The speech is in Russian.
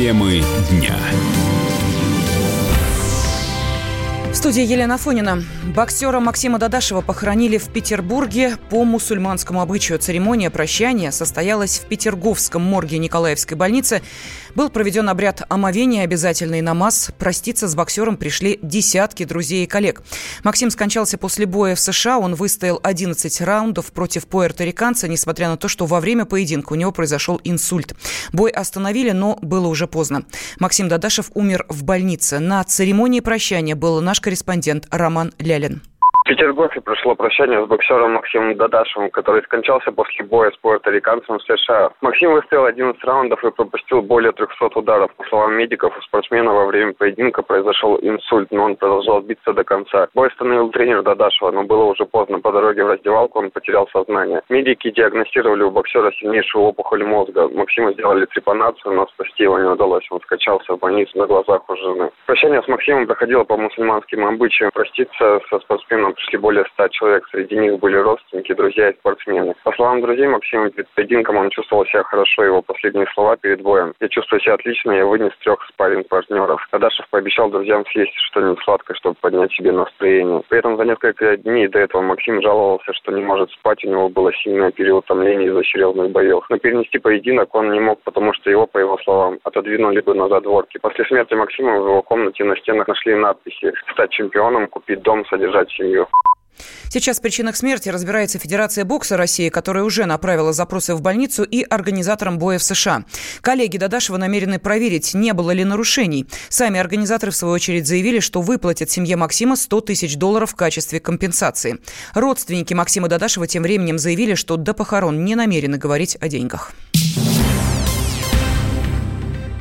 Темы дня. Студии Елена Фонина. Боксера Максима Дадашева похоронили в Петербурге по мусульманскому обычаю. Церемония прощания состоялась в Петерговском морге Николаевской больницы. Был проведен обряд омовения, обязательный намаз. Проститься с боксером пришли десятки друзей и коллег. Максим скончался после боя в США. Он выстоял 11 раундов против пуэрториканца, несмотря на то, что во время поединка у него произошел инсульт. Бой остановили, но было уже поздно. Максим Дадашев умер в больнице. На церемонии прощания был наш Роман Лялин. Петергофе прошло прощание с боксером Максимом Дадашевым, который скончался после боя с пуэрториканцем в США. Максим выстоял 11 раундов и пропустил более 300 ударов. По словам медиков, у спортсмена во время поединка произошел инсульт, но он продолжал биться до конца. Бой остановил тренер Дадашева, но было уже поздно. По дороге в раздевалку он потерял сознание. Медики диагностировали у боксера сильнейшую опухоль мозга. Максиму сделали трепанацию, но спасти его не удалось. Он скачался в больницу на глазах у жены. Прощание с Максимом проходило по мусульманским обычаям. Проститься со спортсменом пришли более ста человек. Среди них были родственники, друзья и спортсмены. По словам друзей Максима, перед поединком он чувствовал себя хорошо. Его последние слова перед боем. «Я чувствую себя отлично, я вынес трех спарринг-партнеров». Адашев пообещал друзьям съесть что-нибудь сладкое, чтобы поднять себе настроение. При этом за несколько дней до этого Максим жаловался, что не может спать. У него было сильное переутомление из-за серьезных боев. Но перенести поединок он не мог, потому что его, по его словам, отодвинули бы на задворки. После смерти Максима в его комнате на стенах нашли надписи «Стать чемпионом, купить дом, содержать семью». Сейчас в причинах смерти разбирается Федерация бокса России, которая уже направила запросы в больницу и организаторам боя в США. Коллеги Дадашева намерены проверить, не было ли нарушений. Сами организаторы, в свою очередь, заявили, что выплатят семье Максима 100 тысяч долларов в качестве компенсации. Родственники Максима Дадашева тем временем заявили, что до похорон не намерены говорить о деньгах.